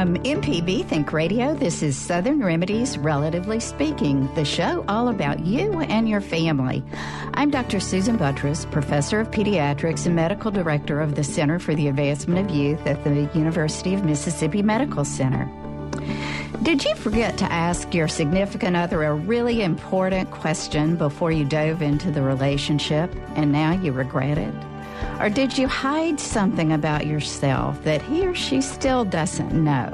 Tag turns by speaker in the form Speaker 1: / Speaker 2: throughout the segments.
Speaker 1: From MPB Think Radio, this is Southern Remedies Relatively Speaking, the show all about you and your family. I'm Dr. Susan Buttross, Professor of Pediatrics and Medical Director of the Center for the Advancement of Youth at the University of Mississippi Medical Center. Did you forget to ask your significant other a really important question before you dove into the relationship and now you regret it? Or did you hide something about yourself that he or she still doesn't know?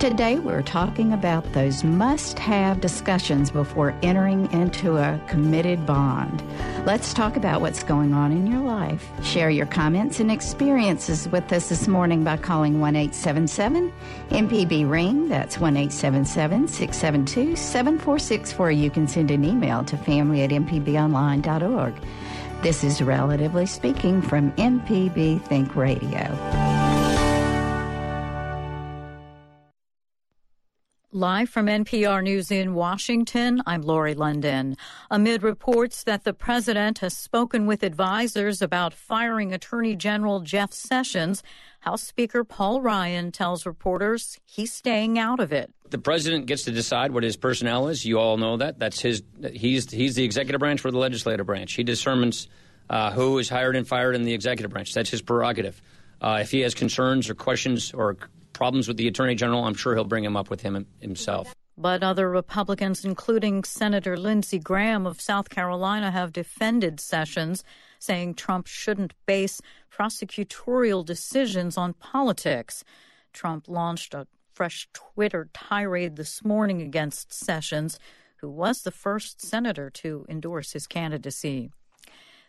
Speaker 1: Today, we're talking about those must have discussions before entering into a committed bond. Let's talk about what's going on in your life. Share your comments and experiences with us this morning by calling 1 877 MPB Ring. That's 1 877 672 7464. You can send an email to family at mpbonline.org. This is Relatively Speaking from MPB Think Radio.
Speaker 2: Live from NPR News in Washington, I'm Lori London. Amid reports that the president has spoken with advisors about firing Attorney General Jeff Sessions, House Speaker Paul Ryan tells reporters he's staying out of it.
Speaker 3: The president gets to decide what his personnel is. You all know that. That's his. He's he's the executive branch for the legislative branch. He determines uh, who is hired and fired in the executive branch. That's his prerogative. Uh, if he has concerns or questions or problems with the attorney general, I'm sure he'll bring him up with him himself.
Speaker 2: But other Republicans, including Senator Lindsey Graham of South Carolina, have defended Sessions, saying Trump shouldn't base prosecutorial decisions on politics. Trump launched a fresh Twitter tirade this morning against Sessions, who was the first senator to endorse his candidacy.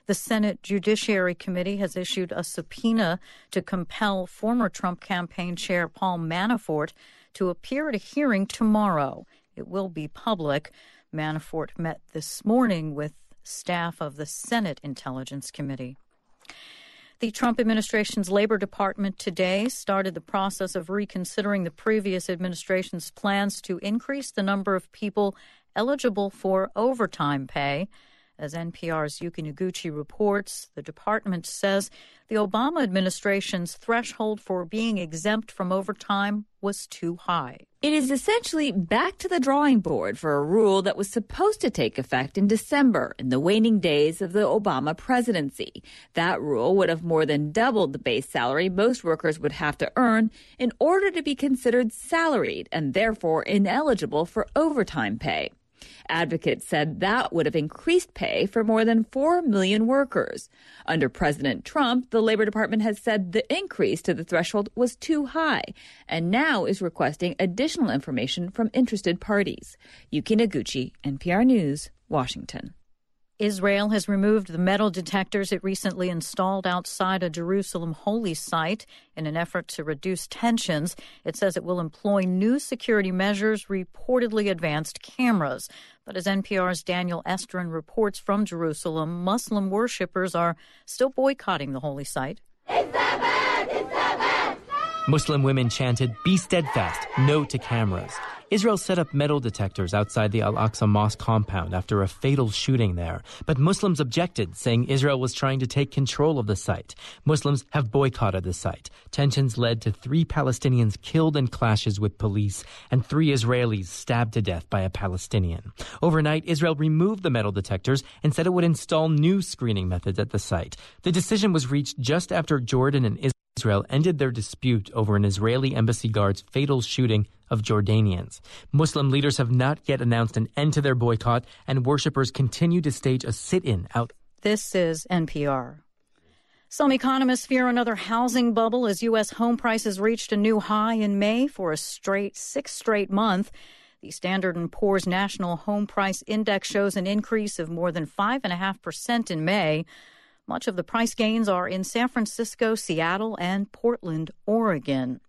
Speaker 2: The Senate Judiciary Committee has issued a subpoena to compel former Trump campaign chair Paul Manafort to appear at a hearing tomorrow. It will be public. Manafort met this morning with staff of the Senate Intelligence Committee. The Trump administration's Labor Department today started the process of reconsidering the previous administration's plans to increase the number of people eligible for overtime pay. As NPR's Yuki Noguchi reports, the department says the Obama administration's threshold for being exempt from overtime was too high.
Speaker 4: It is essentially back to the drawing board for a rule that was supposed to take effect in December in the waning days of the Obama presidency. That rule would have more than doubled the base salary most workers would have to earn in order to be considered salaried and therefore ineligible for overtime pay. Advocates said that would have increased pay for more than 4 million workers. Under President Trump, the Labor Department has said the increase to the threshold was too high and now is requesting additional information from interested parties. Yuki Noguchi, NPR News, Washington.
Speaker 2: Israel has removed the metal detectors it recently installed outside a Jerusalem holy site in an effort to reduce tensions. It says it will employ new security measures, reportedly advanced cameras. But as NPR's Daniel Estrin reports from Jerusalem, Muslim worshippers are still boycotting the holy site.
Speaker 5: Muslim women chanted, Be steadfast, no to cameras. Israel set up metal detectors outside the Al Aqsa Mosque compound after a fatal shooting there. But Muslims objected, saying Israel was trying to take control of the site. Muslims have boycotted the site. Tensions led to three Palestinians killed in clashes with police and three Israelis stabbed to death by a Palestinian. Overnight, Israel removed the metal detectors and said it would install new screening methods at the site. The decision was reached just after Jordan and Israel Israel ended their dispute over an Israeli embassy guard's fatal shooting of Jordanians. Muslim leaders have not yet announced an end to their boycott, and worshippers continue to stage a sit in out.
Speaker 2: This is NPR. Some economists fear another housing bubble as U.S. home prices reached a new high in May for a straight six straight month. The Standard & Poor's National Home Price Index shows an increase of more than 5.5% in May. Much of the price gains are in San Francisco, Seattle, and Portland, Oregon.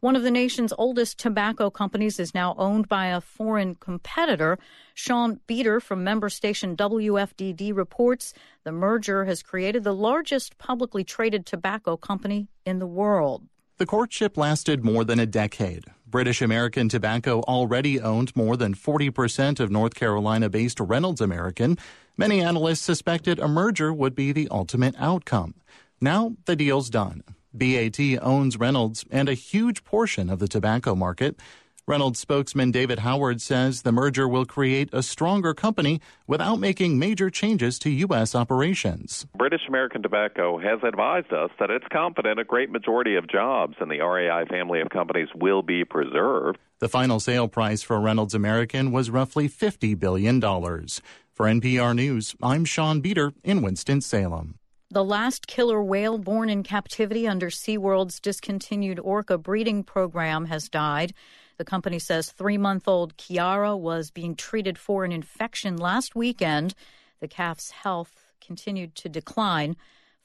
Speaker 2: One of the nation's oldest tobacco companies is now owned by a foreign competitor. Sean Bueter from member station WFDD reports the merger has created the largest publicly traded tobacco company in the world.
Speaker 6: The courtship lasted more than a decade. British American Tobacco already owned more than 40% of North Carolina based Reynolds American. Many analysts suspected a merger would be the ultimate outcome. Now the deal's done. BAT owns Reynolds and a huge portion of the tobacco market. Reynolds spokesman David Howard says the merger will create a stronger company without making major changes to U.S. operations.
Speaker 7: British American Tobacco has advised us that it's confident a great majority of jobs in the RAI family of companies will be preserved.
Speaker 6: The final sale price for Reynolds American was roughly $50 billion. For NPR News, I'm Sean Bueter in Winston-Salem.
Speaker 2: The last killer whale born in captivity under SeaWorld's discontinued orca breeding program has died. The company says three month old Kyara was being treated for an infection last weekend. The calf's health continued to decline.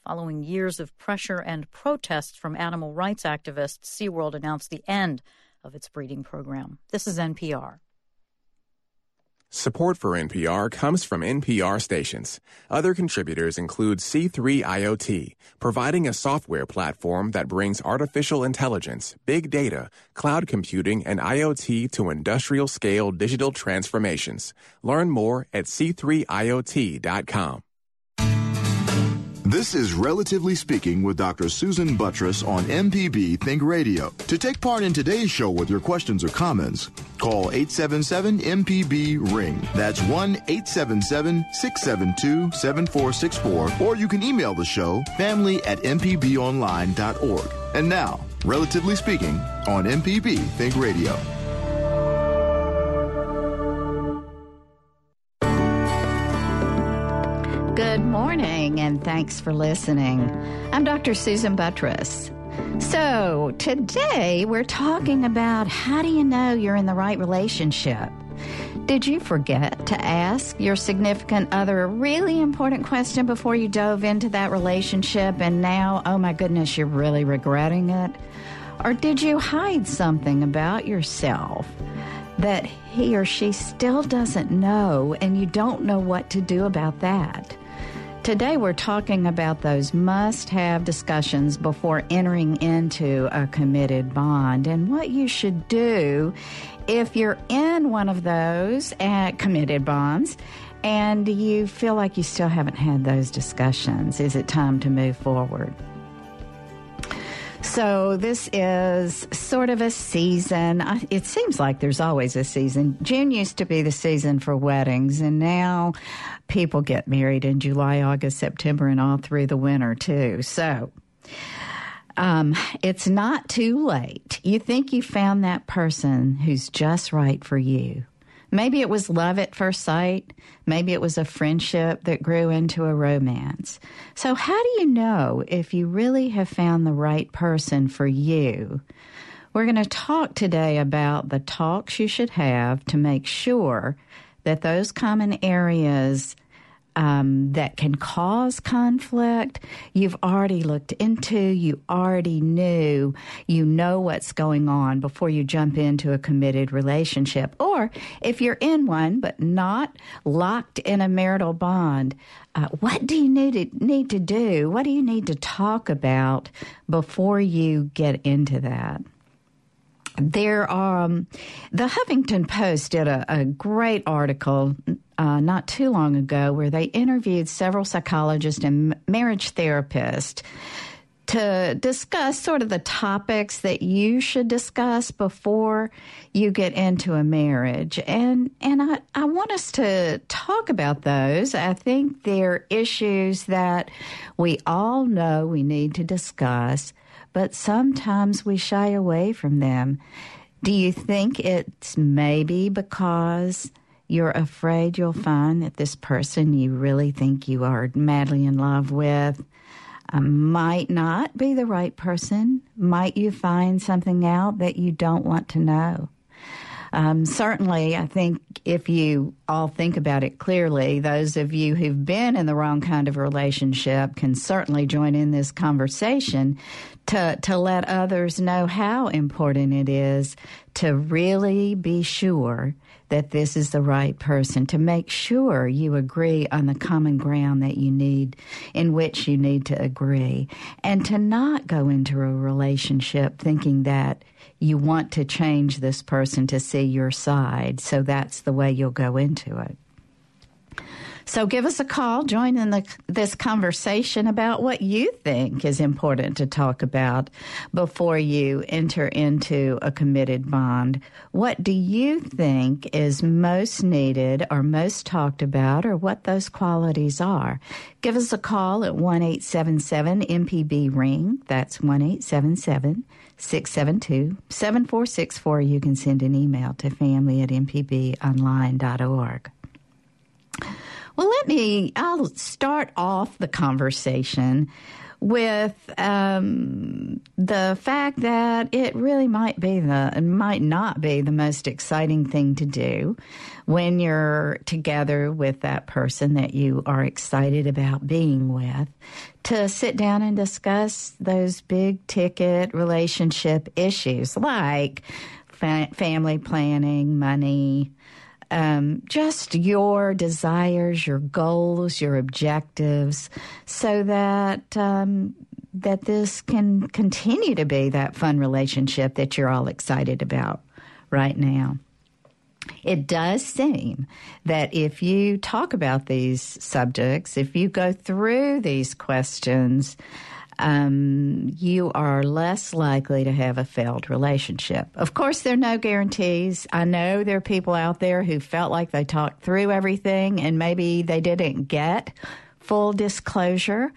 Speaker 2: Following years of pressure and protests from animal rights activists, SeaWorld announced the end of its breeding program. This is NPR.
Speaker 8: Support for NPR comes from NPR stations. Other contributors include C3 IoT, providing a software platform that brings artificial intelligence, big data, cloud computing, and IoT to industrial scale digital transformations. Learn more at c3iot.com.
Speaker 9: This is Relatively Speaking with Dr. Susan Buttross on MPB Think Radio. To take part in today's show with your questions or comments, call 877 MPB Ring. That's 1 877 672 7464. Or you can email the show family at MPBOnline.org. And now, Relatively Speaking on MPB Think Radio.
Speaker 1: Morning, and thanks for listening. I'm Dr. Susan Buttross. So, today we're talking about how do you know you're in the right relationship? Did you forget to ask your significant other a really important question before you dove into that relationship and now, oh my goodness, you're really regretting it? Or did you hide something about yourself that he or she still doesn't know and you don't know what to do about that? Today, we're talking about those must have discussions before entering into a committed bond and what you should do if you're in one of those uh, committed bonds and you feel like you still haven't had those discussions. Is it time to move forward? So, this is sort of a season. It seems like there's always a season. June used to be the season for weddings, and now people get married in July, August, September, and all through the winter, too. So, um, it's not too late. You think you found that person who's just right for you. Maybe it was love at first sight. Maybe it was a friendship that grew into a romance. So, how do you know if you really have found the right person for you? We're going to talk today about the talks you should have to make sure that those common areas um, that can cause conflict, you've already looked into, you already knew, you know what's going on before you jump into a committed relationship. Or if you're in one but not locked in a marital bond, uh, what do you need to, need to do? What do you need to talk about before you get into that? There are um, the Huffington Post did a, a great article uh, not too long ago where they interviewed several psychologists and marriage therapists to discuss sort of the topics that you should discuss before you get into a marriage. And and I, I want us to talk about those. I think they're issues that we all know we need to discuss but sometimes we shy away from them. Do you think it's maybe because you're afraid you'll find that this person you really think you are madly in love with um, might not be the right person? Might you find something out that you don't want to know? Um, certainly, I think if you all think about it clearly. Those of you who've been in the wrong kind of relationship can certainly join in this conversation to, to let others know how important it is to really be sure that this is the right person, to make sure you agree on the common ground that you need, in which you need to agree, and to not go into a relationship thinking that you want to change this person to see your side. So that's the way you'll go into it. So give us a call, join in the, this conversation about what you think is important to talk about before you enter into a committed bond. What do you think is most needed or most talked about or what those qualities are? Give us a call at 1 877 MPB Ring. That's 1 877 672 7464. You can send an email to family at mpbonline.org. Well, let me, I'll start off the conversation with um, the fact that it really might be the might not be the most exciting thing to do when you're together with that person that you are excited about being with to sit down and discuss those big ticket relationship issues like fa- family planning, money, um, just your desires, your goals, your objectives, so that um, that this can continue to be that fun relationship that you're all excited about right now. It does seem that if you talk about these subjects, if you go through these questions, um, you are less likely to have a failed relationship. Of course, there are no guarantees. I know there are people out there who felt like they talked through everything and maybe they didn't get full disclosure.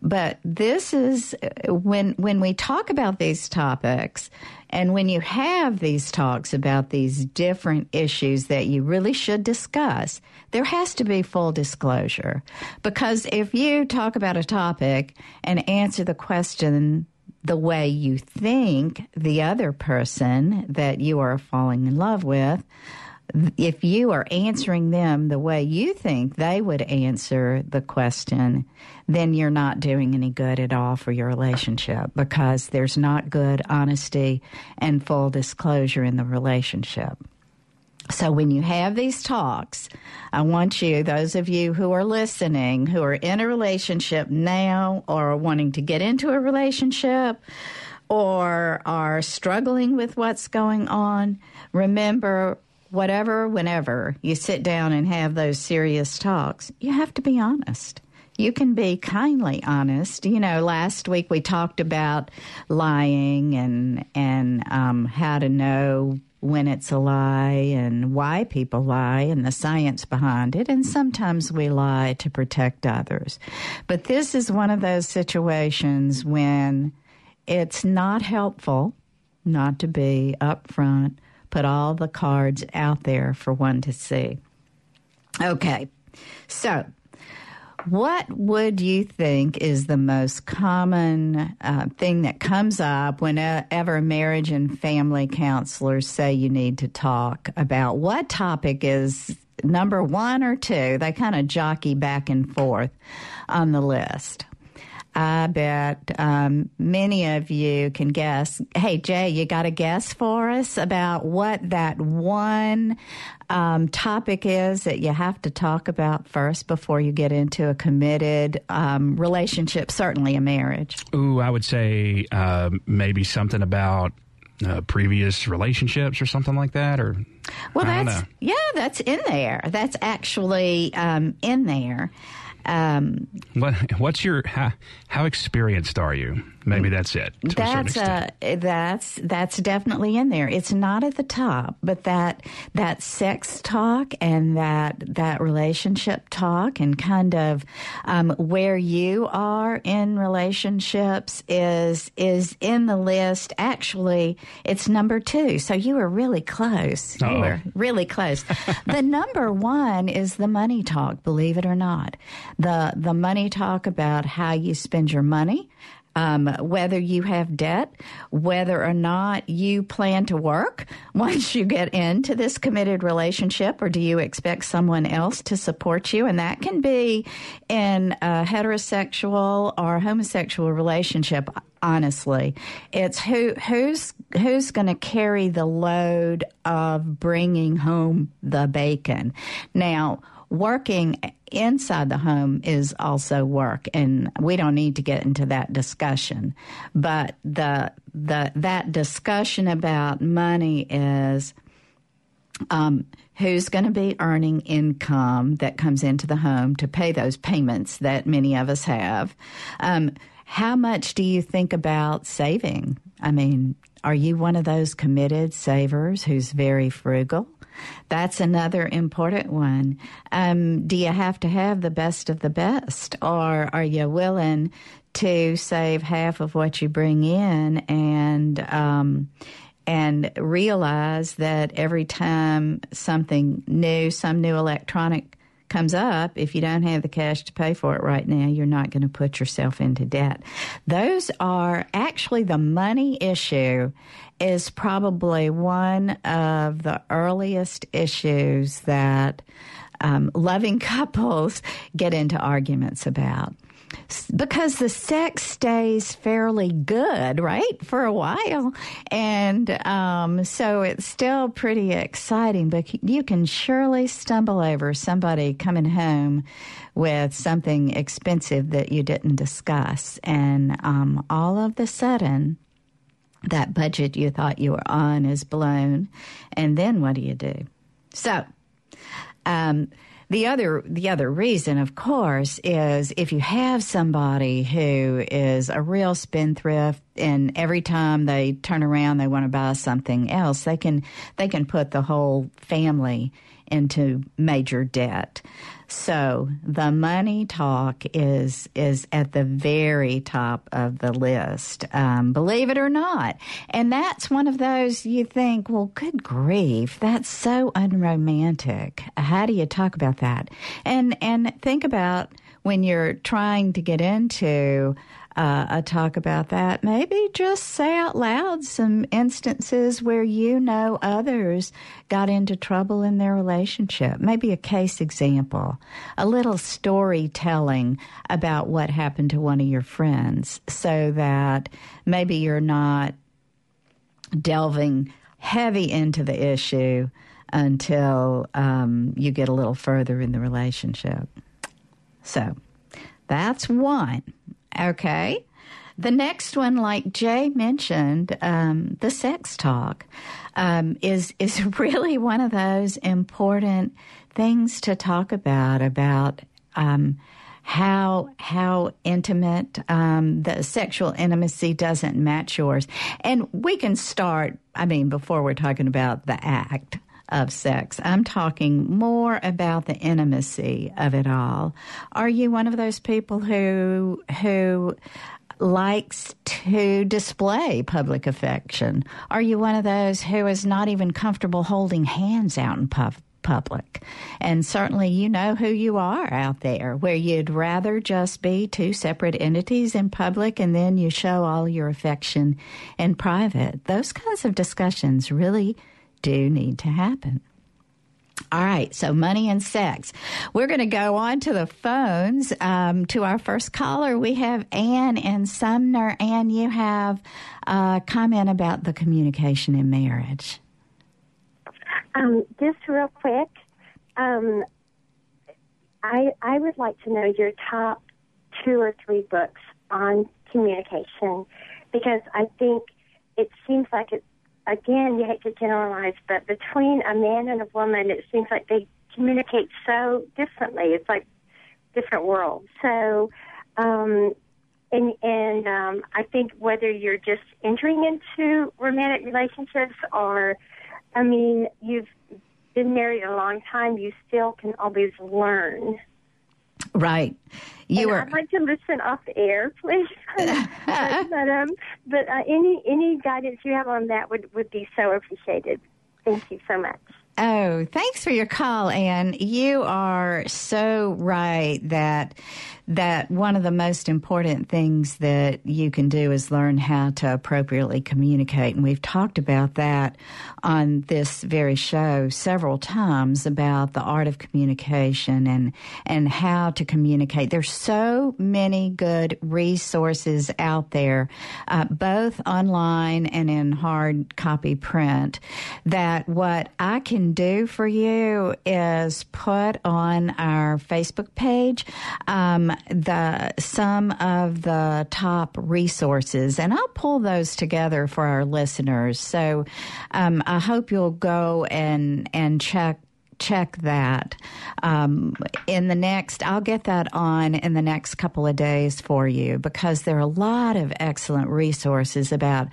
Speaker 1: But this is when when we talk about these topics and when you have these talks about these different issues that you really should discuss, there has to be full disclosure. Because if you talk about a topic and answer the question the way you think the other person that you are falling in love with, if you are answering them the way you think they would answer the question, then you're not doing any good at all for your relationship because there's not good honesty and full disclosure in the relationship. So when you have these talks, I want you, those of you who are listening, who are in a relationship now or are wanting to get into a relationship or are struggling with what's going on, remember whatever, whenever you sit down and have those serious talks, you have to be honest. You can be kindly honest. You know, last week we talked about lying and and um, how to know when it's a lie and why people lie and the science behind it. And sometimes we lie to protect others. But this is one of those situations when it's not helpful not to be upfront put all the cards out there for one to see. Okay, so what would you think is the most common uh, thing that comes up whenever marriage and family counselors say you need to talk about? What topic is number one or two? They kind of jockey back and forth on the list. I bet um, many of you can guess. Hey, Jay, you got a guess for us about what that one um, topic is that you have to talk about first before you get into a committed um, relationship, certainly a marriage?
Speaker 10: Ooh, I would say uh, maybe something about uh, previous relationships or something like that, or
Speaker 1: well, that's yeah, that's in there. That's actually um, in there.
Speaker 10: Um, what what's your how, how experienced are you? Maybe that's it.
Speaker 1: that's
Speaker 10: uh,
Speaker 1: that's that's definitely in there. It's not at the top, but that that sex talk and that that relationship talk and kind of um, where you are in relationships is is in the list. Actually, it's number two. So you were really close.
Speaker 10: Uh-oh.
Speaker 1: You were really close. the number one is the money talk. Believe it or not, the the money talk about how you spend your money um, whether you have debt, whether or not you plan to work once you get into this committed relationship, or do you expect someone else to support you? And that can be in a heterosexual or homosexual relationship. Honestly, it's who who's who's going to carry the load of bringing home the bacon. Now, working inside the home is also work and we don't need to get into that discussion. But the the that discussion about money is um, who's going to be earning income that comes into the home to pay those payments that many of us have. Um, how much do you think about saving? I mean are you one of those committed savers who's very frugal that's another important one. Um, do you have to have the best of the best, or are you willing to save half of what you bring in and um, and realize that every time something new, some new electronic comes up, if you don't have the cash to pay for it right now, you're not going to put yourself into debt. Those are actually the money issue is probably one of the earliest issues that um, loving couples get into arguments about because the sex stays fairly good, right, for a while. And um, so it's still pretty exciting, but you can surely stumble over somebody coming home with something expensive that you didn't discuss. And um, all of the sudden, that budget you thought you were on is blown. And then what do you do? So, um, the other the other reason, of course, is if you have somebody who is a real spendthrift and every time they turn around they want to buy something else, they can they can put the whole family into major debt. So the money talk is is at the very top of the list, um, believe it or not. And that's one of those you think, well, good grief, that's so unromantic. How do you talk about that? And and think about when you're trying to get into uh, a talk about that. Maybe just say out loud some instances where you know others got into trouble in their relationship. Maybe a case example, a little storytelling about what happened to one of your friends so that maybe you're not delving heavy into the issue until um, you get a little further in the relationship. So that's one. Okay. The next one, like Jay mentioned, um, the sex talk um, is is really one of those important things to talk about about um, how how intimate um, the sexual intimacy doesn't match yours, and we can start. I mean, before we're talking about the act of sex. I'm talking more about the intimacy of it all. Are you one of those people who who likes to display public affection? Are you one of those who is not even comfortable holding hands out in pub- public? And certainly you know who you are out there, where you'd rather just be two separate entities in public and then you show all your affection in private. Those kinds of discussions really do need to happen. All right, so money and sex. We're going to go on to the phones um, to our first caller. We have Anne in Sumner. Anne, you have a comment about the communication in marriage.
Speaker 11: Um, just real quick, um, I I would like to know your top two or three books on communication because I think it seems like it's again, you hate to generalize, but between a man and a woman, it seems like they communicate so differently. It's like different worlds. So, um, and and um, I think whether you're just entering into romantic relationships or, I mean, you've been married a long time, you still can always learn.
Speaker 1: Right. You
Speaker 11: and
Speaker 1: were.
Speaker 11: I'd like to listen off the air, please. but um, but uh, any any guidance you have on that would would be so appreciated. Thank you so much.
Speaker 1: Oh, thanks for your call, Anne. You are so right that that one of the most important things that you can do is learn how to appropriately communicate. And we've talked about that on this very show several times about the art of communication and, and how to communicate. There's so many good resources out there, uh, both online and in hard copy print, that what I can do for you is put on our Facebook page um, the some of the top resources, and I'll pull those together for our listeners. So um, I hope you'll go and and check check that um, in the next i'll get that on in the next couple of days for you because there are a lot of excellent resources about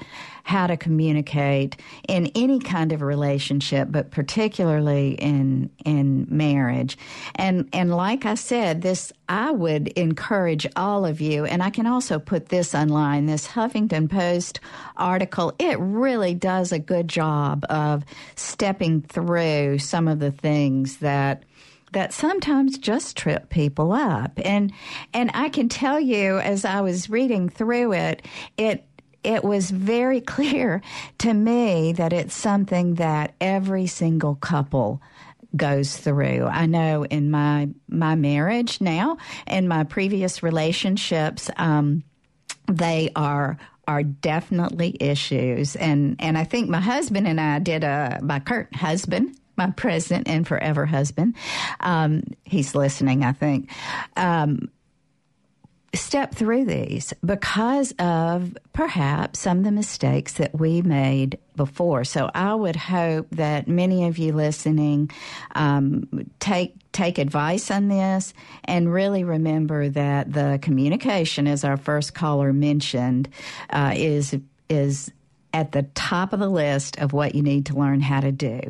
Speaker 1: how to communicate in any kind of relationship, but particularly in in marriage. And and like I said, this I would encourage all of you, and I can also put this online, this Huffington Post article. It really does a good job of stepping through some of the things that that sometimes just trip people up and and I can tell you as I was reading through it it it was very clear to me that it's something that every single couple goes through. I know in my my marriage now and my previous relationships, um, they are are definitely issues, and and I think my husband and I did a my current husband. My present and forever husband. Um, he's listening, I think. Um, step through these because of perhaps some of the mistakes that we made before. So I would hope that many of you listening um, take take advice on this and really remember that the communication, as our first caller mentioned, uh, is is at the top of the list of what you need to learn how to do.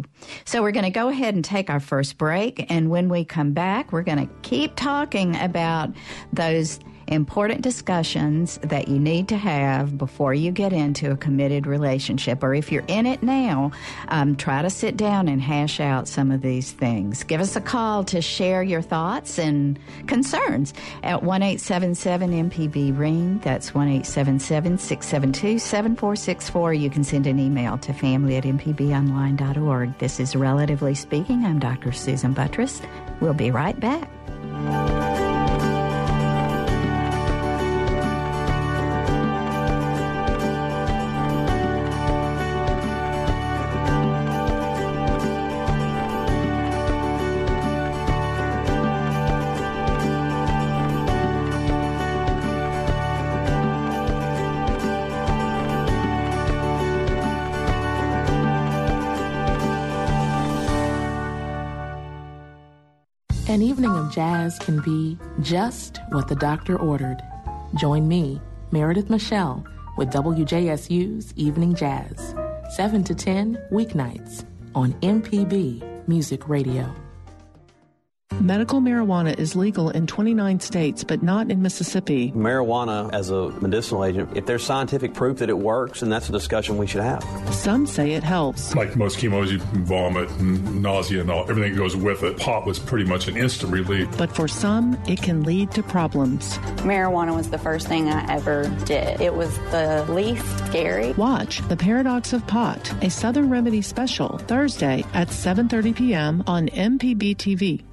Speaker 1: So we're going to go ahead and take our first break. And when we come back, we're going to keep talking about those important discussions that you need to have before you get into a committed relationship. Or if you're in it now, um, try to sit down and hash out some of these things. Give us a call to share your thoughts and concerns at 1 877 MPB Ring. That's 1 877 672 7464. You can send an email to family at mpbonline.org. This is Relatively Speaking. I'm Dr. Susan Buttross. We'll be right back.
Speaker 12: Jazz can be just what the doctor ordered. Join me, Meredith Michelle, with WJSU's Evening Jazz, 7 to 10 weeknights on MPB Music Radio.
Speaker 13: Medical marijuana is legal in 29 states, but not in Mississippi.
Speaker 14: Marijuana as a medicinal agent, if there's scientific proof that it works, then that's a discussion we should have.
Speaker 13: Some say it helps.
Speaker 15: Like most chemos, you vomit and nausea and all, everything goes with it. Pot was pretty much an instant relief.
Speaker 13: But for some, it can lead to problems.
Speaker 16: Marijuana was the first thing I ever did. It was the least scary.
Speaker 13: Watch The Paradox of Pot, a Southern Remedy special, Thursday at 7.30 p.m. on MPB TV.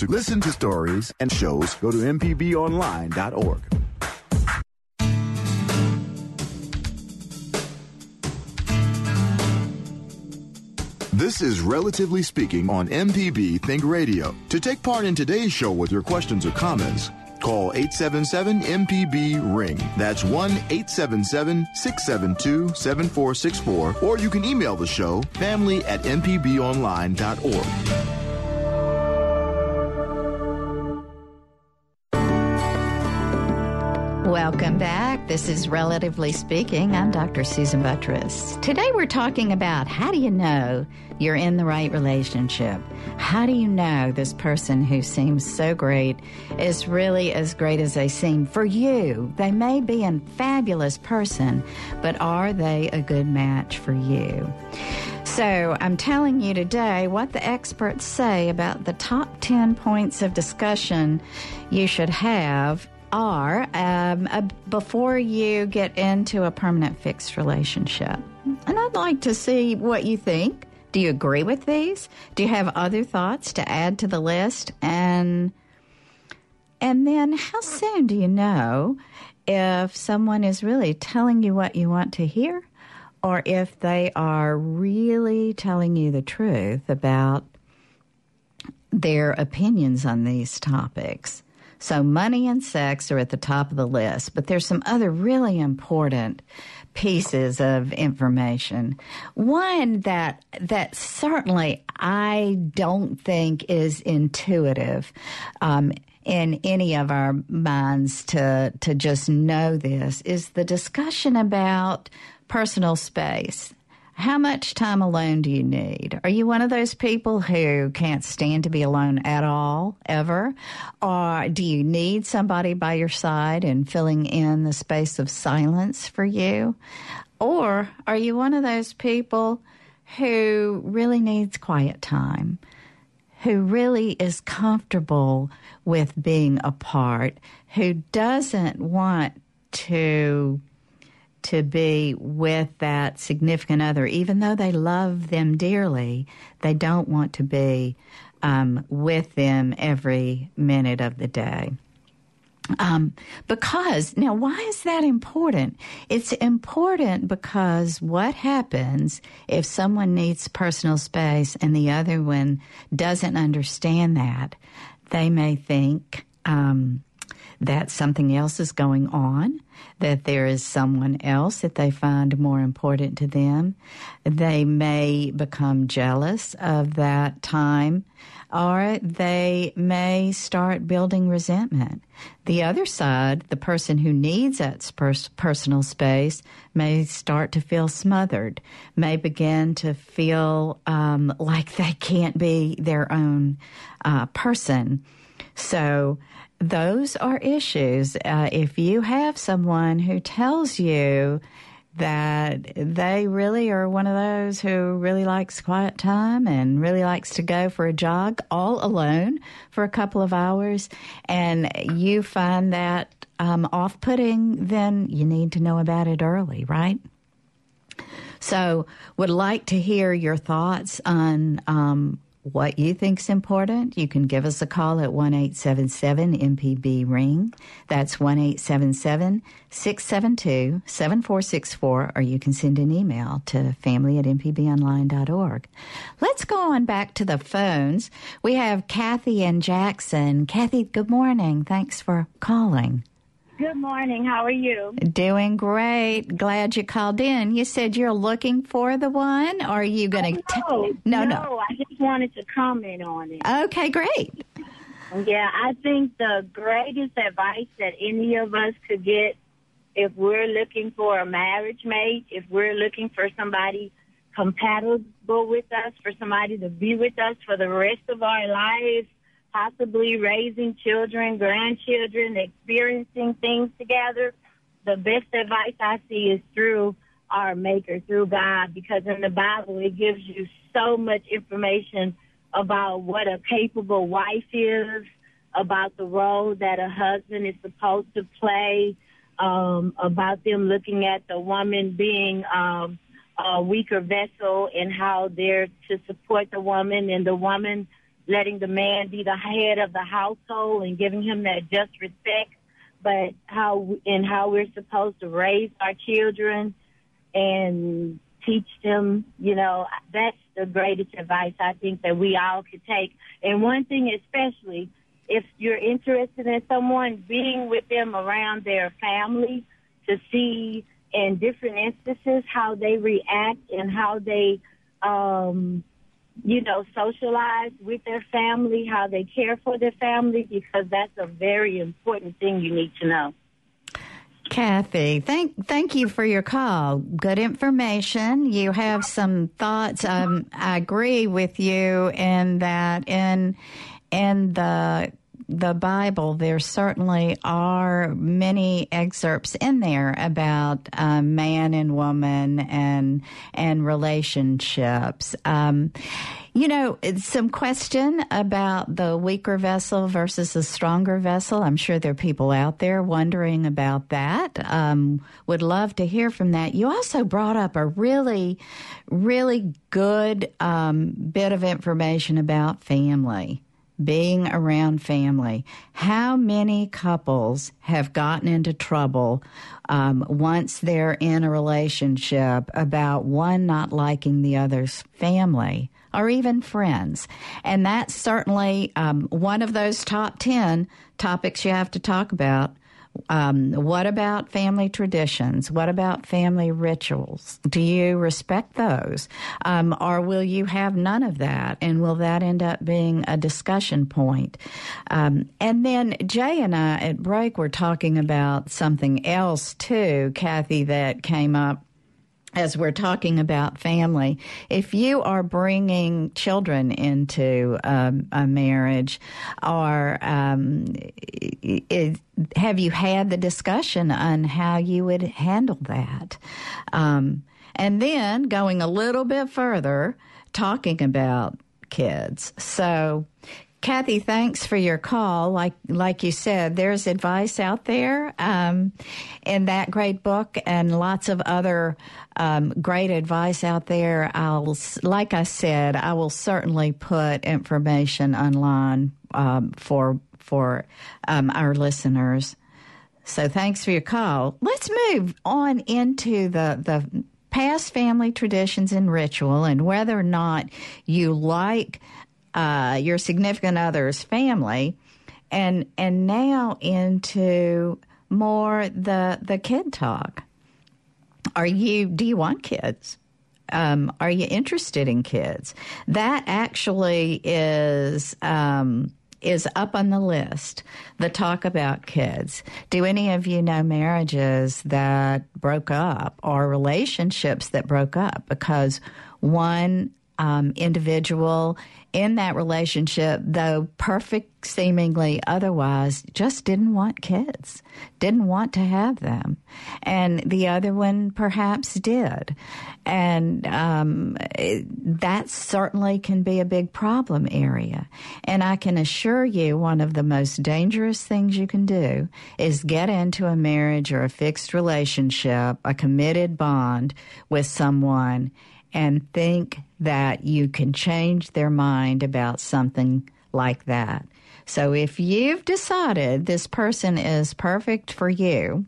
Speaker 9: To listen to stories and shows, go to MPBOnline.org. This is Relatively Speaking on MPB Think Radio. To take part in today's show with your questions or comments, call 877 MPB Ring. That's 1 877 672 7464. Or you can email the show family at MPBOnline.org.
Speaker 1: Welcome back. This is Relatively Speaking. I'm Dr. Susan Buttross. Today we're talking about how do you know you're in the right relationship? How do you know this person who seems so great is really as great as they seem for you? They may be a fabulous person, but are they a good match for you? So, I'm telling you today what the experts say about the top 10 points of discussion you should have are um, uh, before you get into a permanent fixed relationship. And I'd like to see what you think. Do you agree with these? Do you have other thoughts to add to the list? And and then how soon do you know if someone is really telling you what you want to hear or if they are really telling you the truth about their opinions on these topics? So money and sex are at the top of the list, but there's some other really important pieces of information. One that that certainly I don't think is intuitive. Um, in any of our minds to to just know this is the discussion about personal space how much time alone do you need? Are you one of those people who can't stand to be alone at all, ever? Or do you need somebody by your side and filling in the space of silence for you? Or are you one of those people who really needs quiet time? Who really is comfortable with being apart, who doesn't want to to be with that significant other, even though they love them dearly, they don't want to be um, with them every minute of the day. Um, because now, why is that important? It's important because what happens if someone needs personal space and the other one doesn't understand that? They may think, um, that something else is going on, that there is someone else that they find more important to them. They may become jealous of that time, or they may start building resentment. The other side, the person who needs that personal space, may start to feel smothered, may begin to feel um, like they can't be their own uh, person. So, those are issues. Uh, if you have someone who tells you that they really are one of those who really likes quiet time and really likes to go for a jog all alone for a couple of hours, and you find that um, off putting, then you need to know about it early, right? So, would like to hear your thoughts on um, what you think is important, you can give us a call at 1 877 MPB Ring. That's 1 877 672 7464, or you can send an email to family at mpbonline.org. Let's go on back to the phones. We have Kathy and Jackson. Kathy, good morning. Thanks for calling.
Speaker 17: Good morning. How are you?
Speaker 1: Doing great. Glad you called in. You said you're looking for the one. Or are you going to?
Speaker 17: Oh,
Speaker 1: t-
Speaker 17: no,
Speaker 1: no,
Speaker 17: no. I just wanted to comment on it.
Speaker 1: Okay, great.
Speaker 17: Yeah, I think the greatest advice that any of us could get if we're looking for a marriage mate, if we're looking for somebody compatible with us, for somebody to be with us for the rest of our lives, possibly raising children, grandchildren, experiencing things together, the best advice I see is through our Maker, through God, because in the Bible it gives you so much information about what a capable wife is, about the role that a husband is supposed to play, um, about them looking at the woman being um, a weaker vessel and how they're to support the woman and the woman letting the man be the head of the household and giving him that just respect, but how and how we're supposed to raise our children and teach them, you know, that's the greatest advice I think that we all could take. And one thing especially, if you're interested in someone, being with them around their family to see in different instances how they react and how they um you know, socialize with their family, how they care for their family, because that's a very important thing you need to know.
Speaker 1: Kathy, thank thank you for your call. Good information. You have some thoughts. Um, I agree with you in that in in the the Bible, there certainly are many excerpts in there about um, man and woman and and relationships. Um, you know, some question about the weaker vessel versus the stronger vessel. I'm sure there are people out there wondering about that. Um, would love to hear from that. You also brought up a really, really good um, bit of information about family being around family. How many couples have gotten into trouble um, once they're in a relationship about one not liking the other's family? or even friends. And that's certainly um, one of those top 10 topics you have to talk about. Um, what about family traditions? What about family rituals? Do you respect those? Um, or will you have none of that? And will that end up being a discussion point? Um, and then Jay and I at break were talking about something else too, Kathy, that came up as we're talking about family, if you are bringing children into um, a marriage, or um, have you had the discussion on how you would handle that? Um, and then going a little bit further, talking about kids. So, Kathy, thanks for your call. Like like you said, there's advice out there um, in that great book, and lots of other um, great advice out there. I'll, like I said, I will certainly put information online um, for for um, our listeners. So thanks for your call. Let's move on into the the past family traditions and ritual, and whether or not you like uh, your significant other's family, and and now into more the the kid talk. Are you? Do you want kids? Um, are you interested in kids? That actually is. Um, is up on the list. The talk about kids. Do any of you know marriages that broke up or relationships that broke up because one um, individual in that relationship, though perfect seemingly otherwise, just didn't want kids, didn't want to have them. And the other one perhaps did. And um, it, that certainly can be a big problem area. And I can assure you, one of the most dangerous things you can do is get into a marriage or a fixed relationship, a committed bond with someone and think that you can change their mind about something like that. So if you've decided this person is perfect for you,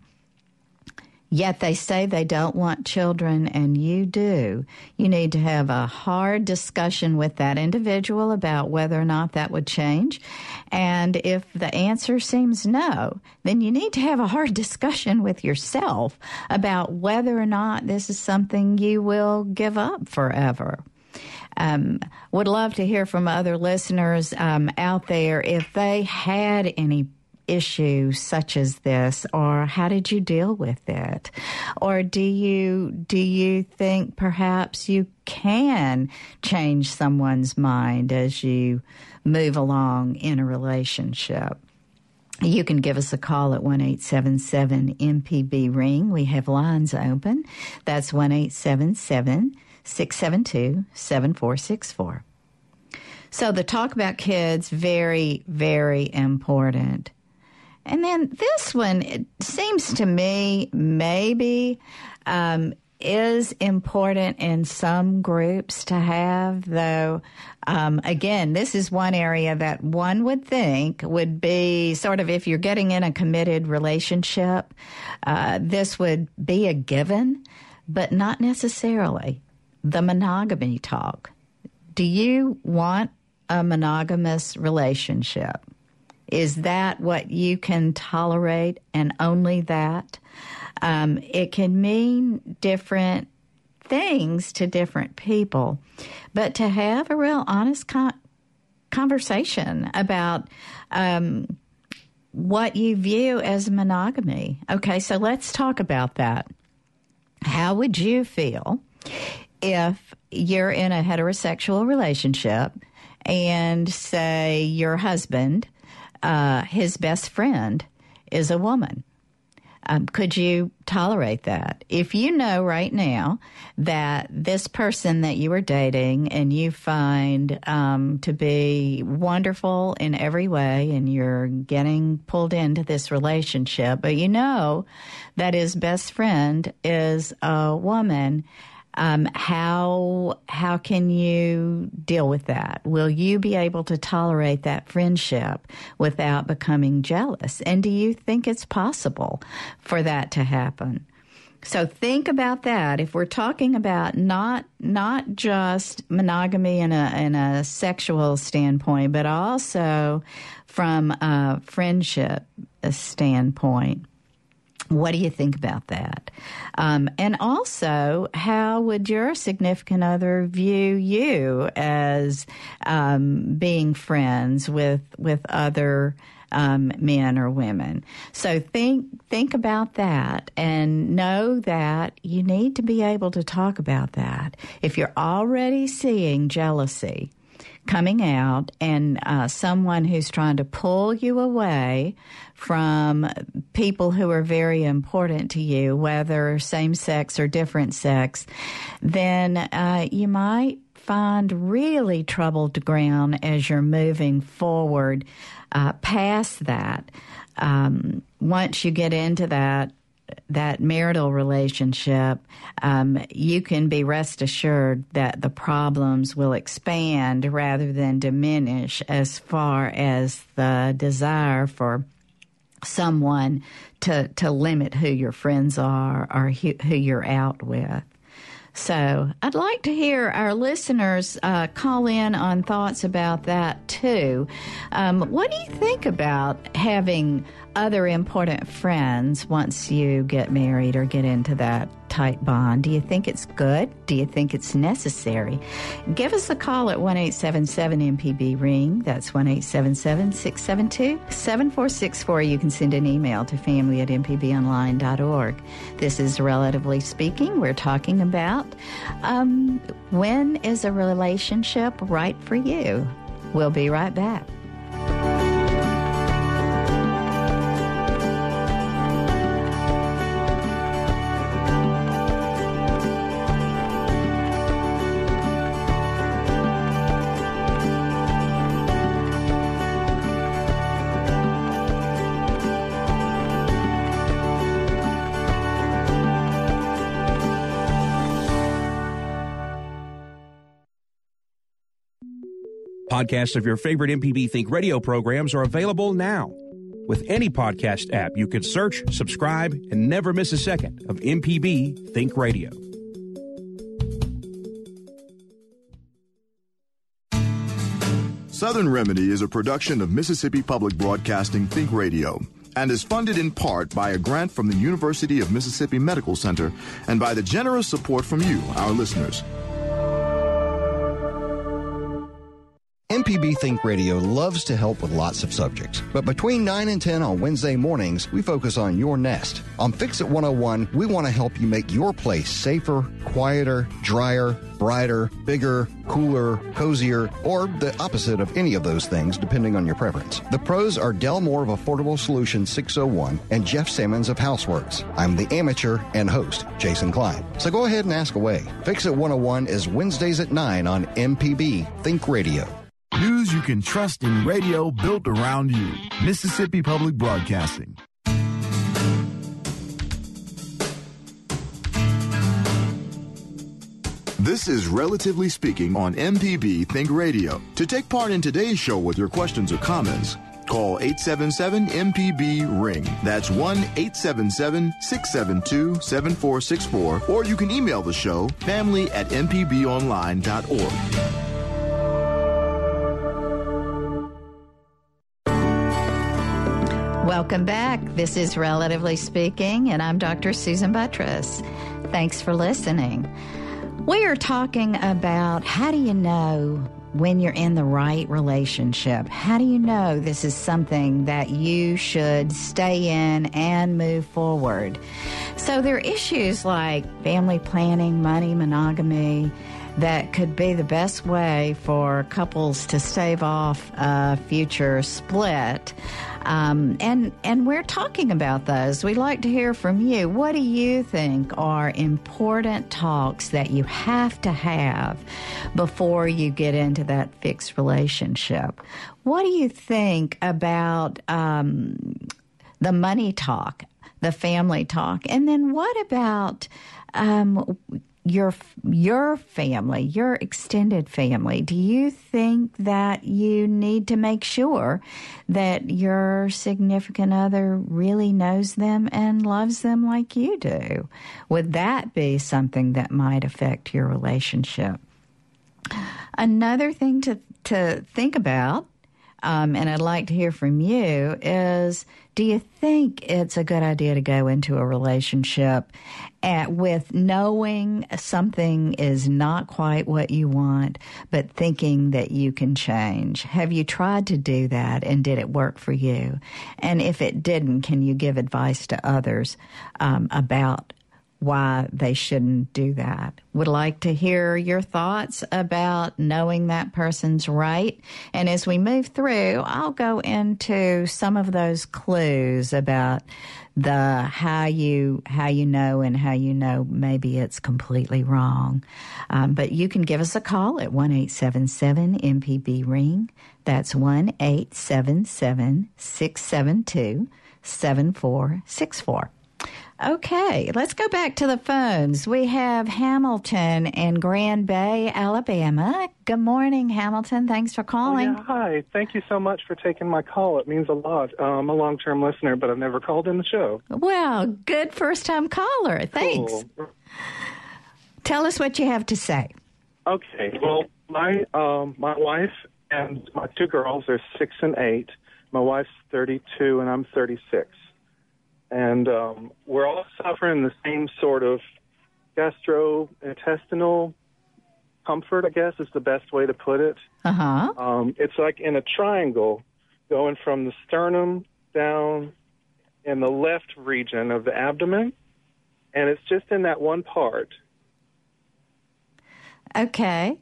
Speaker 1: yet they say they don't want children and you do, you need to have a hard discussion with that individual about whether or not that would change. And if the answer seems no, then you need to have a hard discussion with yourself about whether or not this is something you will give up forever. Um, would love to hear from other listeners um, out there if they had any issue such as this or how did you deal with it or do you do you think perhaps you can change someone's mind as you move along in a relationship you can give us a call at 1877 MPB Ring. We have lines open. That's 1 877 672 7464. So the talk about kids, very, very important. And then this one, it seems to me, maybe um, is important in some groups to have, though. Um, again, this is one area that one would think would be sort of if you're getting in a committed relationship, uh, this would be a given, but not necessarily. The monogamy talk. Do you want a monogamous relationship? Is that what you can tolerate and only that? Um, it can mean different things to different people, but to have a real honest con- conversation about um, what you view as monogamy. Okay, so let's talk about that. How would you feel if you're in a heterosexual relationship and say your husband uh, his best friend is a woman. Um, could you tolerate that? If you know right now that this person that you are dating and you find um, to be wonderful in every way and you're getting pulled into this relationship, but you know that his best friend is a woman um, how how can you deal with that? Will you be able to tolerate that friendship without becoming jealous? And do you think it's possible for that to happen? So think about that. If we're talking about not not just monogamy in a in a sexual standpoint, but also from a friendship standpoint. What do you think about that? Um, and also, how would your significant other view you as um, being friends with with other um, men or women? So think think about that and know that you need to be able to talk about that. If you're already seeing jealousy coming out and uh, someone who's trying to pull you away from people who are very important to you, whether same sex or different sex, then uh, you might find really troubled ground as you're moving forward uh, past that. Um, once you get into that that marital relationship, um, you can be rest assured that the problems will expand rather than diminish as far as the desire for someone to, to limit who your friends are or who, you're out with. So I'd like to hear our listeners uh, call in on thoughts about that too. Um, what do you think about having other important friends once you get married or get into that tight bond? Do you think it's good? Do you think it's necessary? Give us a call at 1 877 MPB Ring. That's 1 877 672 7464. You can send an email to family at mpbonline.org. This is Relatively Speaking. We're talking about um, when is a relationship right for you? We'll be right back.
Speaker 18: Podcasts of your favorite MPB Think radio programs are available now. With any podcast app, you can search, subscribe, and never miss a second of MPB Think Radio.
Speaker 9: Southern Remedy is a production of Mississippi Public Broadcasting Think Radio and is funded in part by a grant from the University of Mississippi Medical Center and by the generous support from you, our listeners.
Speaker 19: MPB Think Radio loves to help with lots of subjects, but between 9 and 10 on Wednesday mornings, we focus on your nest. On Fix It 101, we want to help you make your place safer, quieter, drier, brighter, bigger, cooler, cozier, or the opposite of any of those things, depending on your preference. The pros are Del Moore of Affordable Solutions 601 and Jeff Simmons of Houseworks. I'm the amateur and host, Jason Klein. So go ahead and ask away. Fix It 101 is Wednesdays at 9 on MPB Think Radio.
Speaker 9: News you can trust in radio built around you. Mississippi Public Broadcasting. This is Relatively Speaking on MPB Think Radio. To take part in today's show with your questions or comments, call 877 MPB Ring. That's 1 877 672 7464. Or you can email the show family at mpbonline.org.
Speaker 1: Welcome back. This is Relatively Speaking, and I'm Dr. Susan Buttross. Thanks for listening. We are talking about how do you know when you're in the right relationship? How do you know this is something that you should stay in and move forward? So there are issues like family planning, money, monogamy, that could be the best way for couples to stave off a future split. Um, and and we're talking about those. We'd like to hear from you. What do you think are important talks that you have to have before you get into that fixed relationship? What do you think about um, the money talk, the family talk, and then what about um, your your family, your extended family, do you think that you need to make sure that your significant other really knows them and loves them like you do? Would that be something that might affect your relationship? Another thing to to think about um, and I'd like to hear from you, is do you think it's a good idea to go into a relationship at, with knowing something is not quite what you want, but thinking that you can change? Have you tried to do that and did it work for you? And if it didn't, can you give advice to others um, about why they shouldn't do that. Would like to hear your thoughts about knowing that person's right. And as we move through, I'll go into some of those clues about the how you how you know and how you know maybe it's completely wrong. Um, but you can give us a call at one eight seven seven MPB ring. That's one eight seven seven six seven two seven four six four. Okay, let's go back to the phones. We have Hamilton in Grand Bay, Alabama. Good morning, Hamilton. Thanks for calling.
Speaker 20: Oh, yeah, hi. Thank you so much for taking my call. It means a lot. I'm a long term listener, but I've never called in the show.
Speaker 1: Well, good first time caller. Thanks.
Speaker 20: Cool.
Speaker 1: Tell us what you have to say.
Speaker 20: Okay. Well, my um, my wife and my two girls are six and eight. My wife's 32 and I'm 36 and um, we're all suffering the same sort of gastrointestinal comfort. I guess is the best way to put it.
Speaker 1: Uh huh.
Speaker 20: Um, it's like in a triangle, going from the sternum down in the left region of the abdomen, and it's just in that one part.
Speaker 1: Okay.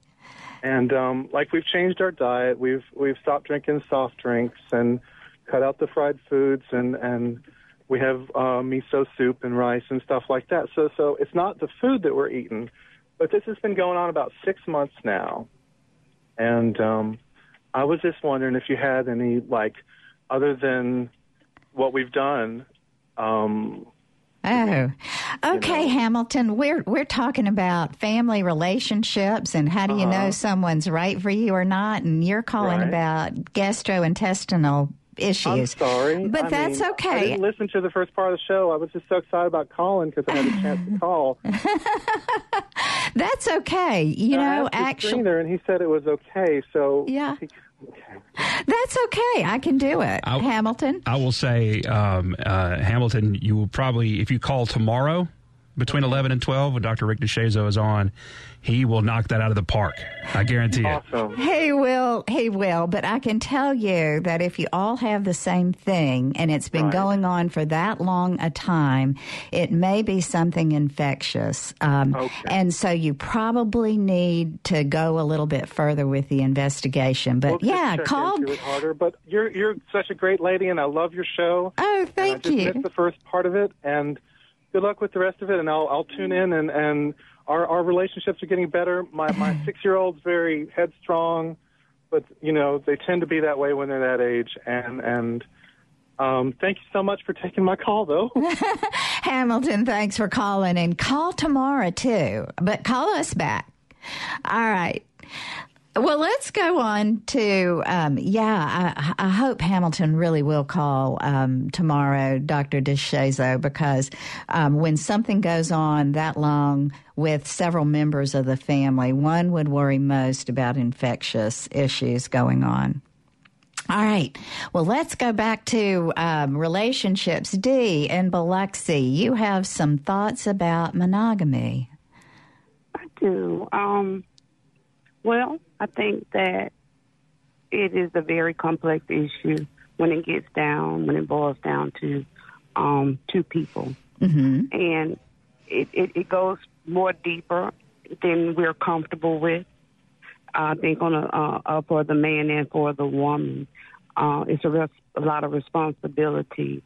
Speaker 20: And um, like we've changed our diet, we've we've stopped drinking soft drinks and cut out the fried foods and and we have uh, miso soup and rice and stuff like that. So, so it's not the food that we're eating, but this has been going on about six months now. And um, I was just wondering if you had any, like, other than what we've done. Um,
Speaker 1: Oh, okay, you know. Hamilton. We're we're talking about family relationships and how do you uh-huh. know someone's right for you or not, and you're calling
Speaker 20: right.
Speaker 1: about gastrointestinal issues.
Speaker 20: I'm sorry,
Speaker 1: but
Speaker 20: I
Speaker 1: that's
Speaker 20: mean,
Speaker 1: okay.
Speaker 20: I didn't listen to the first part of the show. I was just so excited about calling because I had a chance to call.
Speaker 1: that's okay. You
Speaker 20: and
Speaker 1: know,
Speaker 20: actually, and he said it was okay. So
Speaker 1: yeah.
Speaker 20: He,
Speaker 1: okay. That's okay. I can do it. I, Hamilton.
Speaker 10: I will say, um, uh, Hamilton, you will probably, if you call tomorrow between 11 and 12 when Dr. Rick DeShazo is on, he will knock that out of the park. I guarantee
Speaker 20: awesome.
Speaker 10: it.
Speaker 1: He will. He will. But I can tell you that if you all have the same thing and it's been
Speaker 20: right.
Speaker 1: going on for that long a time, it may be something infectious. Um,
Speaker 20: okay.
Speaker 1: And so you probably need to go a little bit further with the investigation. But
Speaker 20: we'll
Speaker 1: yeah, call.
Speaker 20: harder. But you're you're such a great lady, and I love your show.
Speaker 1: Oh, thank
Speaker 20: and I
Speaker 1: you.
Speaker 20: Just missed the first part of it, and good luck with the rest of it. And I'll I'll tune in and and our our relationships are getting better. My my six year old's very headstrong, but you know they tend to be that way when they're that age. And and um, thank you so much for taking my call, though.
Speaker 1: Hamilton, thanks for calling, and call tomorrow too. But call us back. All right. Well, let's go on to, um, yeah, I, I, hope Hamilton really will call um, tomorrow, Dr. DeShazo, because um, when something goes on that long with several members of the family, one would worry most about infectious issues going on. All right. Well, let's go back to um, relationships. Dee and Biloxi, you have some thoughts about monogamy.
Speaker 21: I do. Um, well, I think that it is a very complex issue when it gets down, when it boils down to um, two people.
Speaker 1: Mm-hmm.
Speaker 21: And it, it, it goes more deeper than we're comfortable with. I think on a, uh, for the man and for the woman, uh, it's a, res- a lot of responsibility.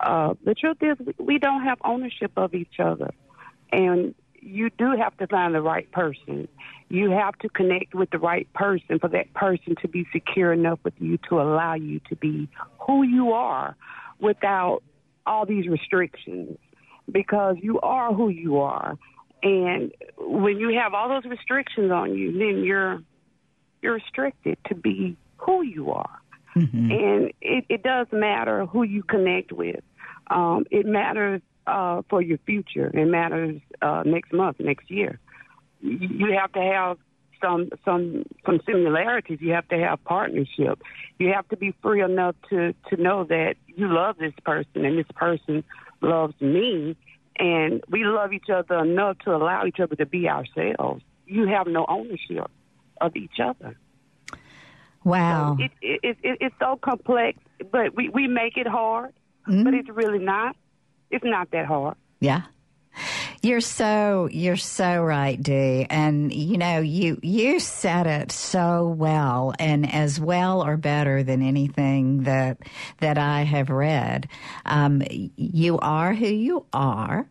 Speaker 21: Uh, the truth is, we don't have ownership of each other, and you do have to find the right person. You have to connect with the right person for that person to be secure enough with you to allow you to be who you are without all these restrictions because you are who you are. And when you have all those restrictions on you, then you're you're restricted to be who you are. Mm-hmm. And it, it does matter who you connect with. Um, it matters uh, for your future. It matters uh, next month, next year. You have to have some some some similarities. You have to have partnership. You have to be free enough to to know that you love this person and this person loves me, and we love each other enough to allow each other to be ourselves. You have no ownership of each other.
Speaker 1: Wow,
Speaker 21: so it, it, it, it's so complex, but we we make it hard, mm-hmm. but it's really not. It's not that hard.
Speaker 1: Yeah. You're so you're so right, Dee. And you know, you you said it so well and as well or better than anything that that I have read. Um, you are who you are.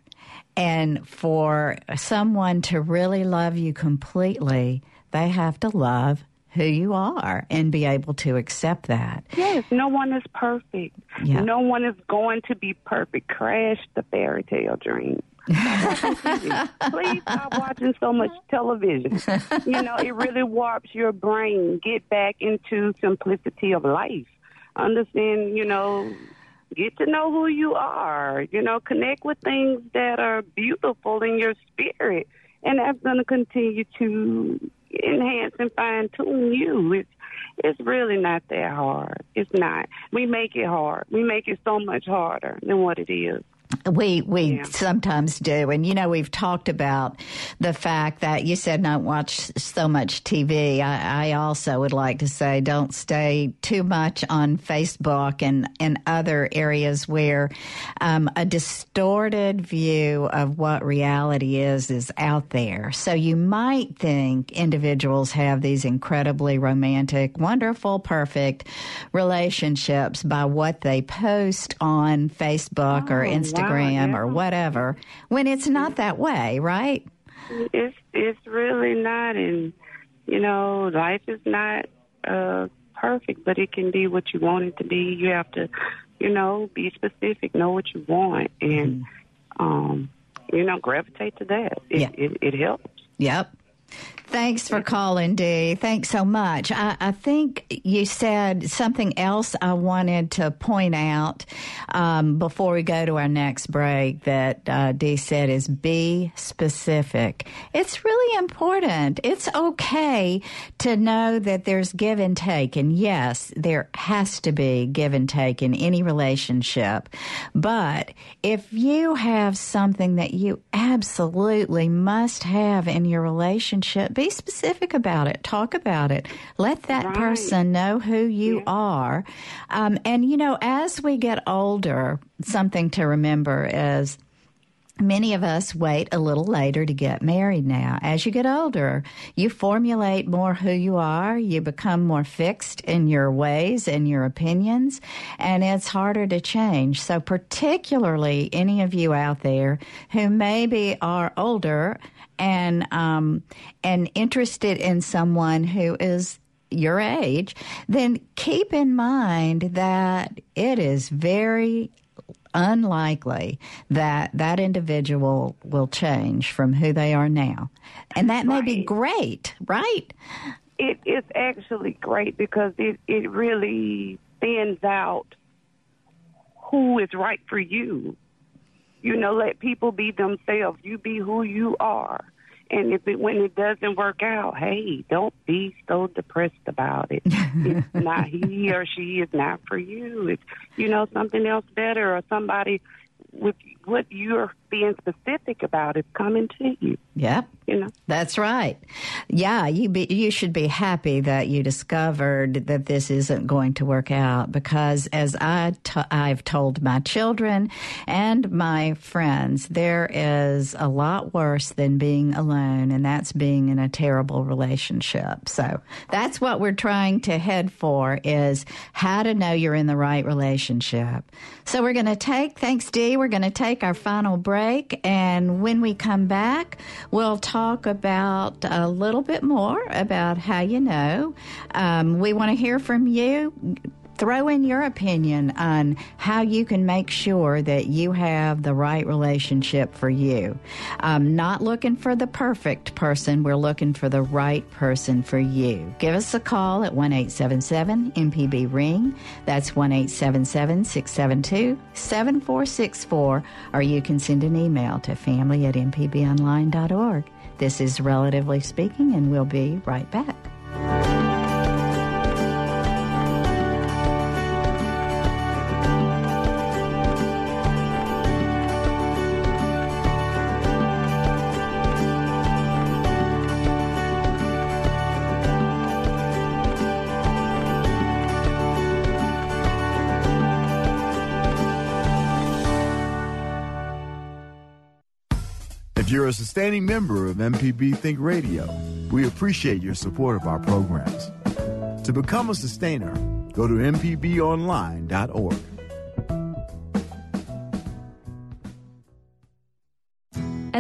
Speaker 1: And for someone to really love you completely, they have to love who you are and be able to accept that.
Speaker 21: Yes, no one is perfect.
Speaker 1: Yeah.
Speaker 21: No one is going to be perfect. Crash the fairy tale dream. Please stop watching so much television. You know, it really warps your brain. Get back into simplicity of life. Understand, you know, get to know who you are. You know, connect with things that are beautiful in your spirit. And that's going to continue to enhance and fine tune you. It's it's really not that hard. It's not. We make it hard. We make it so much harder than what it is.
Speaker 1: We we yeah. sometimes do, and you know we've talked about the fact that you said not watch so much TV. I, I, also would like to say don't stay too much on Facebook and and other areas where um, a distorted view of what reality is is out there. So you might think individuals have these incredibly romantic, wonderful, perfect relationships by what they post on Facebook oh, or Instagram. Instagram or whatever when it's not that way, right?
Speaker 21: It's it's really not, and you know, life is not uh, perfect, but it can be what you want it to be. You have to, you know, be specific, know what you want, and mm-hmm. um, you know, gravitate to that. It,
Speaker 1: yeah.
Speaker 21: it, it helps.
Speaker 1: Yep. Thanks for calling, Dee. Thanks so much. I, I, think you said something else I wanted to point out um, before we go to our next break that uh, Dee said is be specific. It's really important. It's okay to know that there's give and take. And yes, there has to be give and take in any relationship. But if you have something that you absolutely must have in your relationship, be specific about it. Talk about it. Let that right. person know who you yeah. are. Um, and, you know, as we get older, something to remember is many of us wait a little later to get married now. As you get older, you formulate more who you are, you become more fixed in your ways and your opinions, and it's harder to change. So, particularly any of you out there who maybe are older and um, and interested in someone who is your age, then keep in mind that it is very unlikely that that individual will change from who they are now. And that may right. be great, right?
Speaker 21: It is actually great because it, it really thins out who is right for you. You know, let people be themselves. You be who you are. And if it, when it doesn't work out, hey, don't be so depressed about it. it's not he or she is not for you. It's you know something else better or somebody with what you're being specific about is coming to you.
Speaker 1: Yep.
Speaker 21: You know.
Speaker 1: That's right. Yeah, you be, you should be happy that you discovered that this isn't going to work out because as I t- I've told my children and my friends, there is a lot worse than being alone and that's being in a terrible relationship. So, that's what we're trying to head for is how to know you're in the right relationship. So, we're going to take thanks Dee, we're going to take our final break break, and when we come back, we'll talk about a little bit more about how you know. Um, we want to hear from you throw in your opinion on how you can make sure that you have the right relationship for you. Um, not looking for the perfect person, we're looking for the right person for you. Give us a call at 1 877 MPB Ring. That's 1 877 672 7464, or you can send an email to family at mpbonline.org. This is Relatively Speaking, and we'll be right back.
Speaker 9: You're a sustaining member of MPB Think Radio, we appreciate your support of our programs. To become a sustainer, go to MPBOnline.org.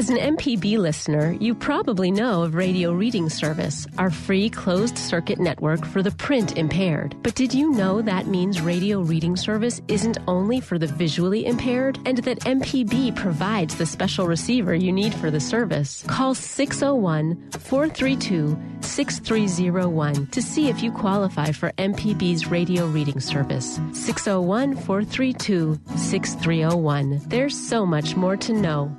Speaker 22: As an MPB listener, you probably know of Radio Reading Service, our free closed circuit network for the print impaired. But did you know that means Radio Reading Service isn't only for the visually impaired and that MPB provides the special receiver you need for the service? Call 601 432 6301 to see if you qualify for MPB's Radio Reading Service. 601 432 6301. There's so much more to know.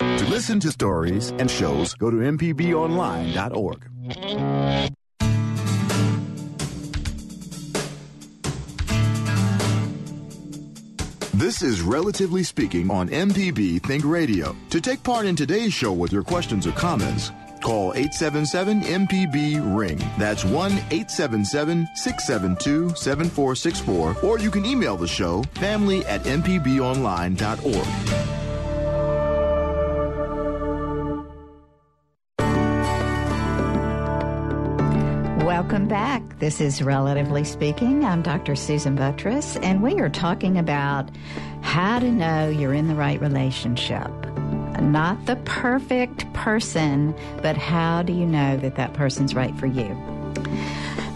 Speaker 9: To listen to stories and shows, go to MPBOnline.org. This is Relatively Speaking on MPB Think Radio. To take part in today's show with your questions or comments, call 877 MPB Ring. That's 1 877 672 7464. Or you can email the show family at MPBOnline.org.
Speaker 1: Welcome back. This is Relatively Speaking. I'm Dr. Susan Buttross, and we are talking about how to know you're in the right relationship. Not the perfect person, but how do you know that that person's right for you?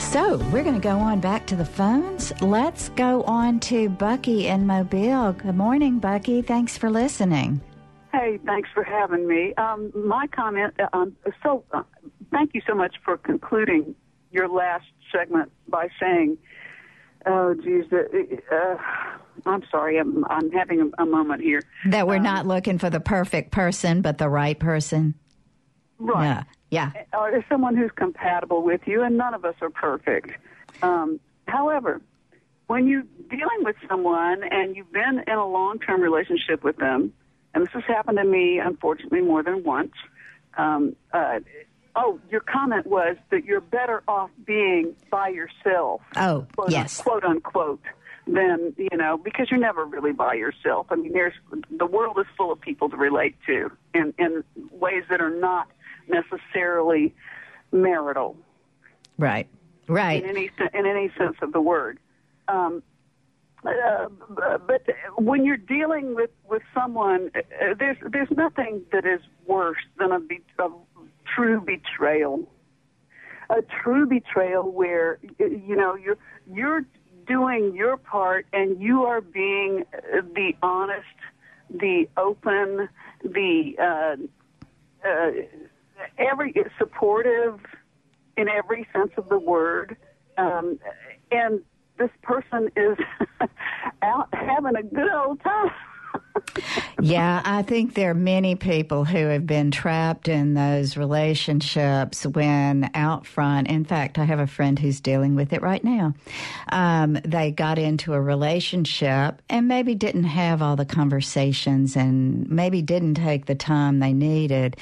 Speaker 1: So, we're going to go on back to the phones. Let's go on to Bucky in Mobile. Good morning, Bucky. Thanks for listening.
Speaker 23: Hey, thanks for having me. Um, my comment, um, so uh, thank you so much for concluding your last segment by saying, "Oh, geez, uh, I'm sorry, I'm I'm having a, a moment here."
Speaker 1: That we're um, not looking for the perfect person, but the right person.
Speaker 23: Right.
Speaker 1: Yeah. Yeah.
Speaker 23: Or someone who's compatible with you, and none of us are perfect. Um, however, when you're dealing with someone and you've been in a long-term relationship with them, and this has happened to me, unfortunately, more than once. Um, uh, Oh, your comment was that you're better off being by yourself.
Speaker 1: Oh,
Speaker 23: quote,
Speaker 1: yes.
Speaker 23: Quote unquote. Than you know, because you're never really by yourself. I mean, there's the world is full of people to relate to in in ways that are not necessarily marital.
Speaker 1: Right. Right.
Speaker 23: In any in any sense of the word. Um, uh, but when you're dealing with with someone, uh, there's there's nothing that is worse than a, a true betrayal. A true betrayal where you know you're you're doing your part and you are being the honest, the open, the uh, uh, every supportive in every sense of the word, um, and this person is out having a good old time.
Speaker 1: Yeah, I think there are many people who have been trapped in those relationships when out front. In fact, I have a friend who's dealing with it right now. Um, they got into a relationship and maybe didn't have all the conversations and maybe didn't take the time they needed,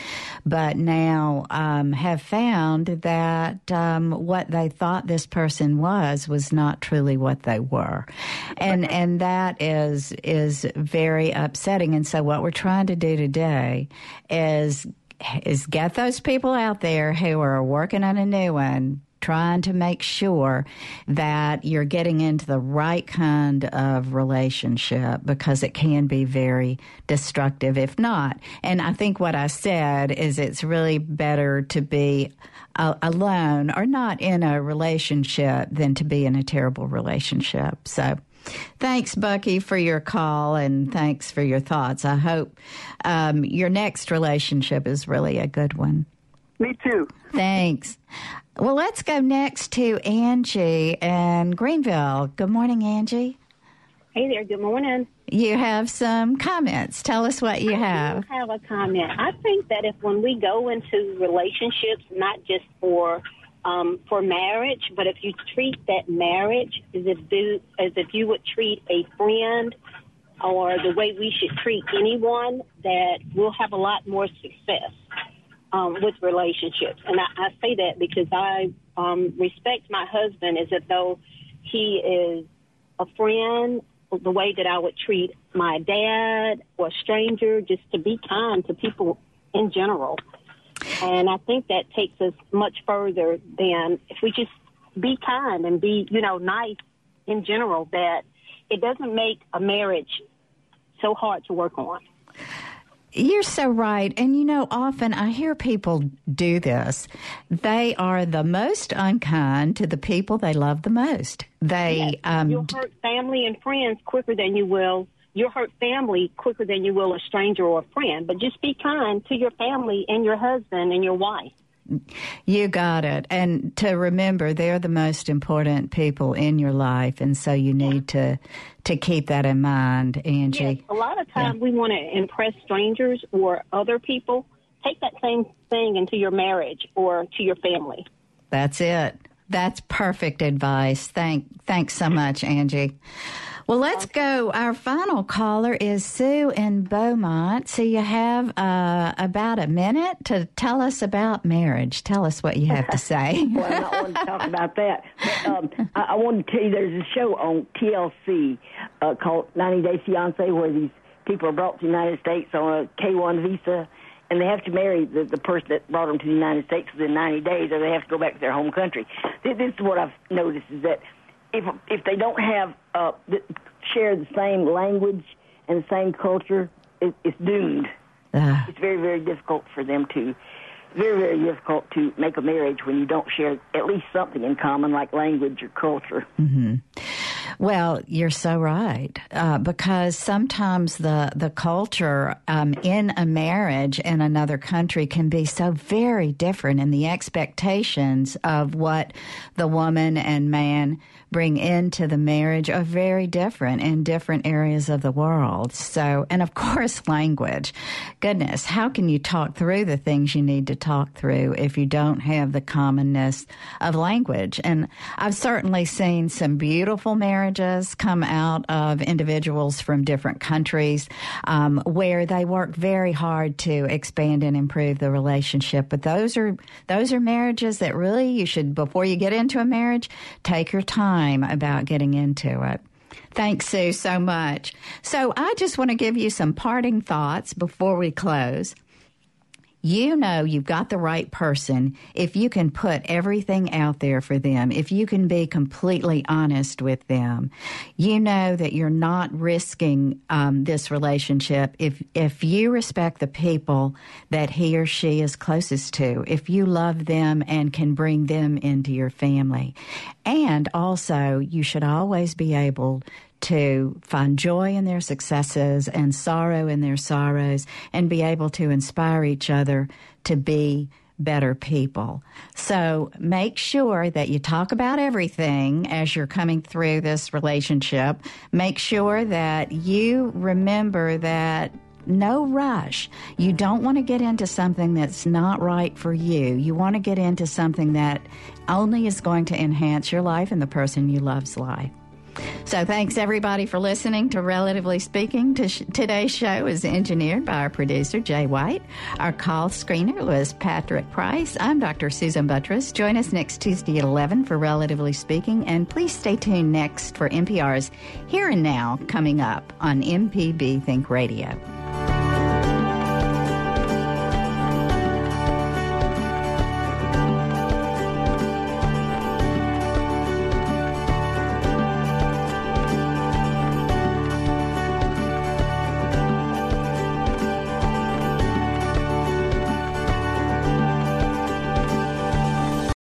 Speaker 1: but now um, have found that um, what they thought this person was was not truly what they were, and and that is is very upsetting. And so, what we're trying to do today is is get those people out there who are working on a new one trying to make sure that you're getting into the right kind of relationship because it can be very destructive if not. And I think what I said is it's really better to be alone or not in a relationship than to be in a terrible relationship. So Thanks, Bucky, for your call and thanks for your thoughts. I hope um, your next relationship is really a good one.
Speaker 23: Me too.
Speaker 1: Thanks. Well, let's go next to Angie in Greenville. Good morning, Angie.
Speaker 24: Hey there. Good morning.
Speaker 1: You have some comments. Tell us what you
Speaker 24: I
Speaker 1: have.
Speaker 24: I have a comment. I think that if when we go into relationships, not just for um, for marriage, but if you treat that marriage as if do, as if you would treat a friend or the way we should treat anyone, that we'll have a lot more success um, with relationships. And I, I say that because I um, respect my husband as if though he is a friend, the way that I would treat my dad or a stranger, just to be kind to people in general. And I think that takes us much further than if we just be kind and be, you know, nice in general, that it doesn't make a marriage so hard to work on.
Speaker 1: You're so right. And you know, often I hear people do this. They are the most unkind to the people they love the most. They
Speaker 24: yes.
Speaker 1: um,
Speaker 24: you'll hurt family and friends quicker than you will you'll hurt family quicker than you will a stranger or a friend. But just be kind to your family and your husband and your wife.
Speaker 1: You got it. And to remember, they're the most important people in your life, and so you need to to keep that in mind, Angie.
Speaker 24: Yes, a lot of times yeah. we want to impress strangers or other people. Take that same thing into your marriage or to your family.
Speaker 1: That's it. That's perfect advice. Thank thanks so much, Angie. Well, let's go. Our final caller is Sue in Beaumont. So you have uh, about a minute to tell us about marriage. Tell us what you have to say.
Speaker 25: well, I don't want to talk about that. But, um, I, I want to tell you there's a show on TLC uh, called 90 Day Fiance where these people are brought to the United States on a K-1 visa and they have to marry the, the person that brought them to the United States within 90 days, or they have to go back to their home country. This, this is what I've noticed is that if if they don't have uh, share the same language and the same culture, it's doomed. Uh. It's very very difficult for them to very very difficult to make a marriage when you don't share at least something in common like language or culture.
Speaker 1: Mm-hmm. Well, you're so right uh, because sometimes the the culture um, in a marriage in another country can be so very different, and the expectations of what the woman and man bring into the marriage are very different in different areas of the world. So, and of course, language. Goodness, how can you talk through the things you need to talk through if you don't have the commonness of language? And I've certainly seen some beautiful marriages come out of individuals from different countries um, where they work very hard to expand and improve the relationship. But those are those are marriages that really you should before you get into a marriage take your time time about getting into it. Thanks, Sue, so much. So I just want to give you some parting thoughts before we close. You know you've got the right person if you can put everything out there for them, if you can be completely honest with them. You know that you're not risking um, this relationship if if you respect the people that he or she is closest to, if you love them and can bring them into your family. And also, you should always be able to find joy in their successes and sorrow in their sorrows and be able to inspire each other to be better people. So make sure that you talk about everything as you're coming through this relationship. Make sure that you remember that no rush. You don't want to get into something that's not right for you. You want to get into something that only is going to enhance your life and the person you love's life. So, thanks everybody for listening to Relatively Speaking. today's show is engineered by our producer, Jay White. Our call screener was Patrick Price. I'm Dr. Susan Buttross. Join us next Tuesday at 11 for Relatively Speaking, and please stay tuned next for NPR's Here and Now coming up on MPB Think Radio.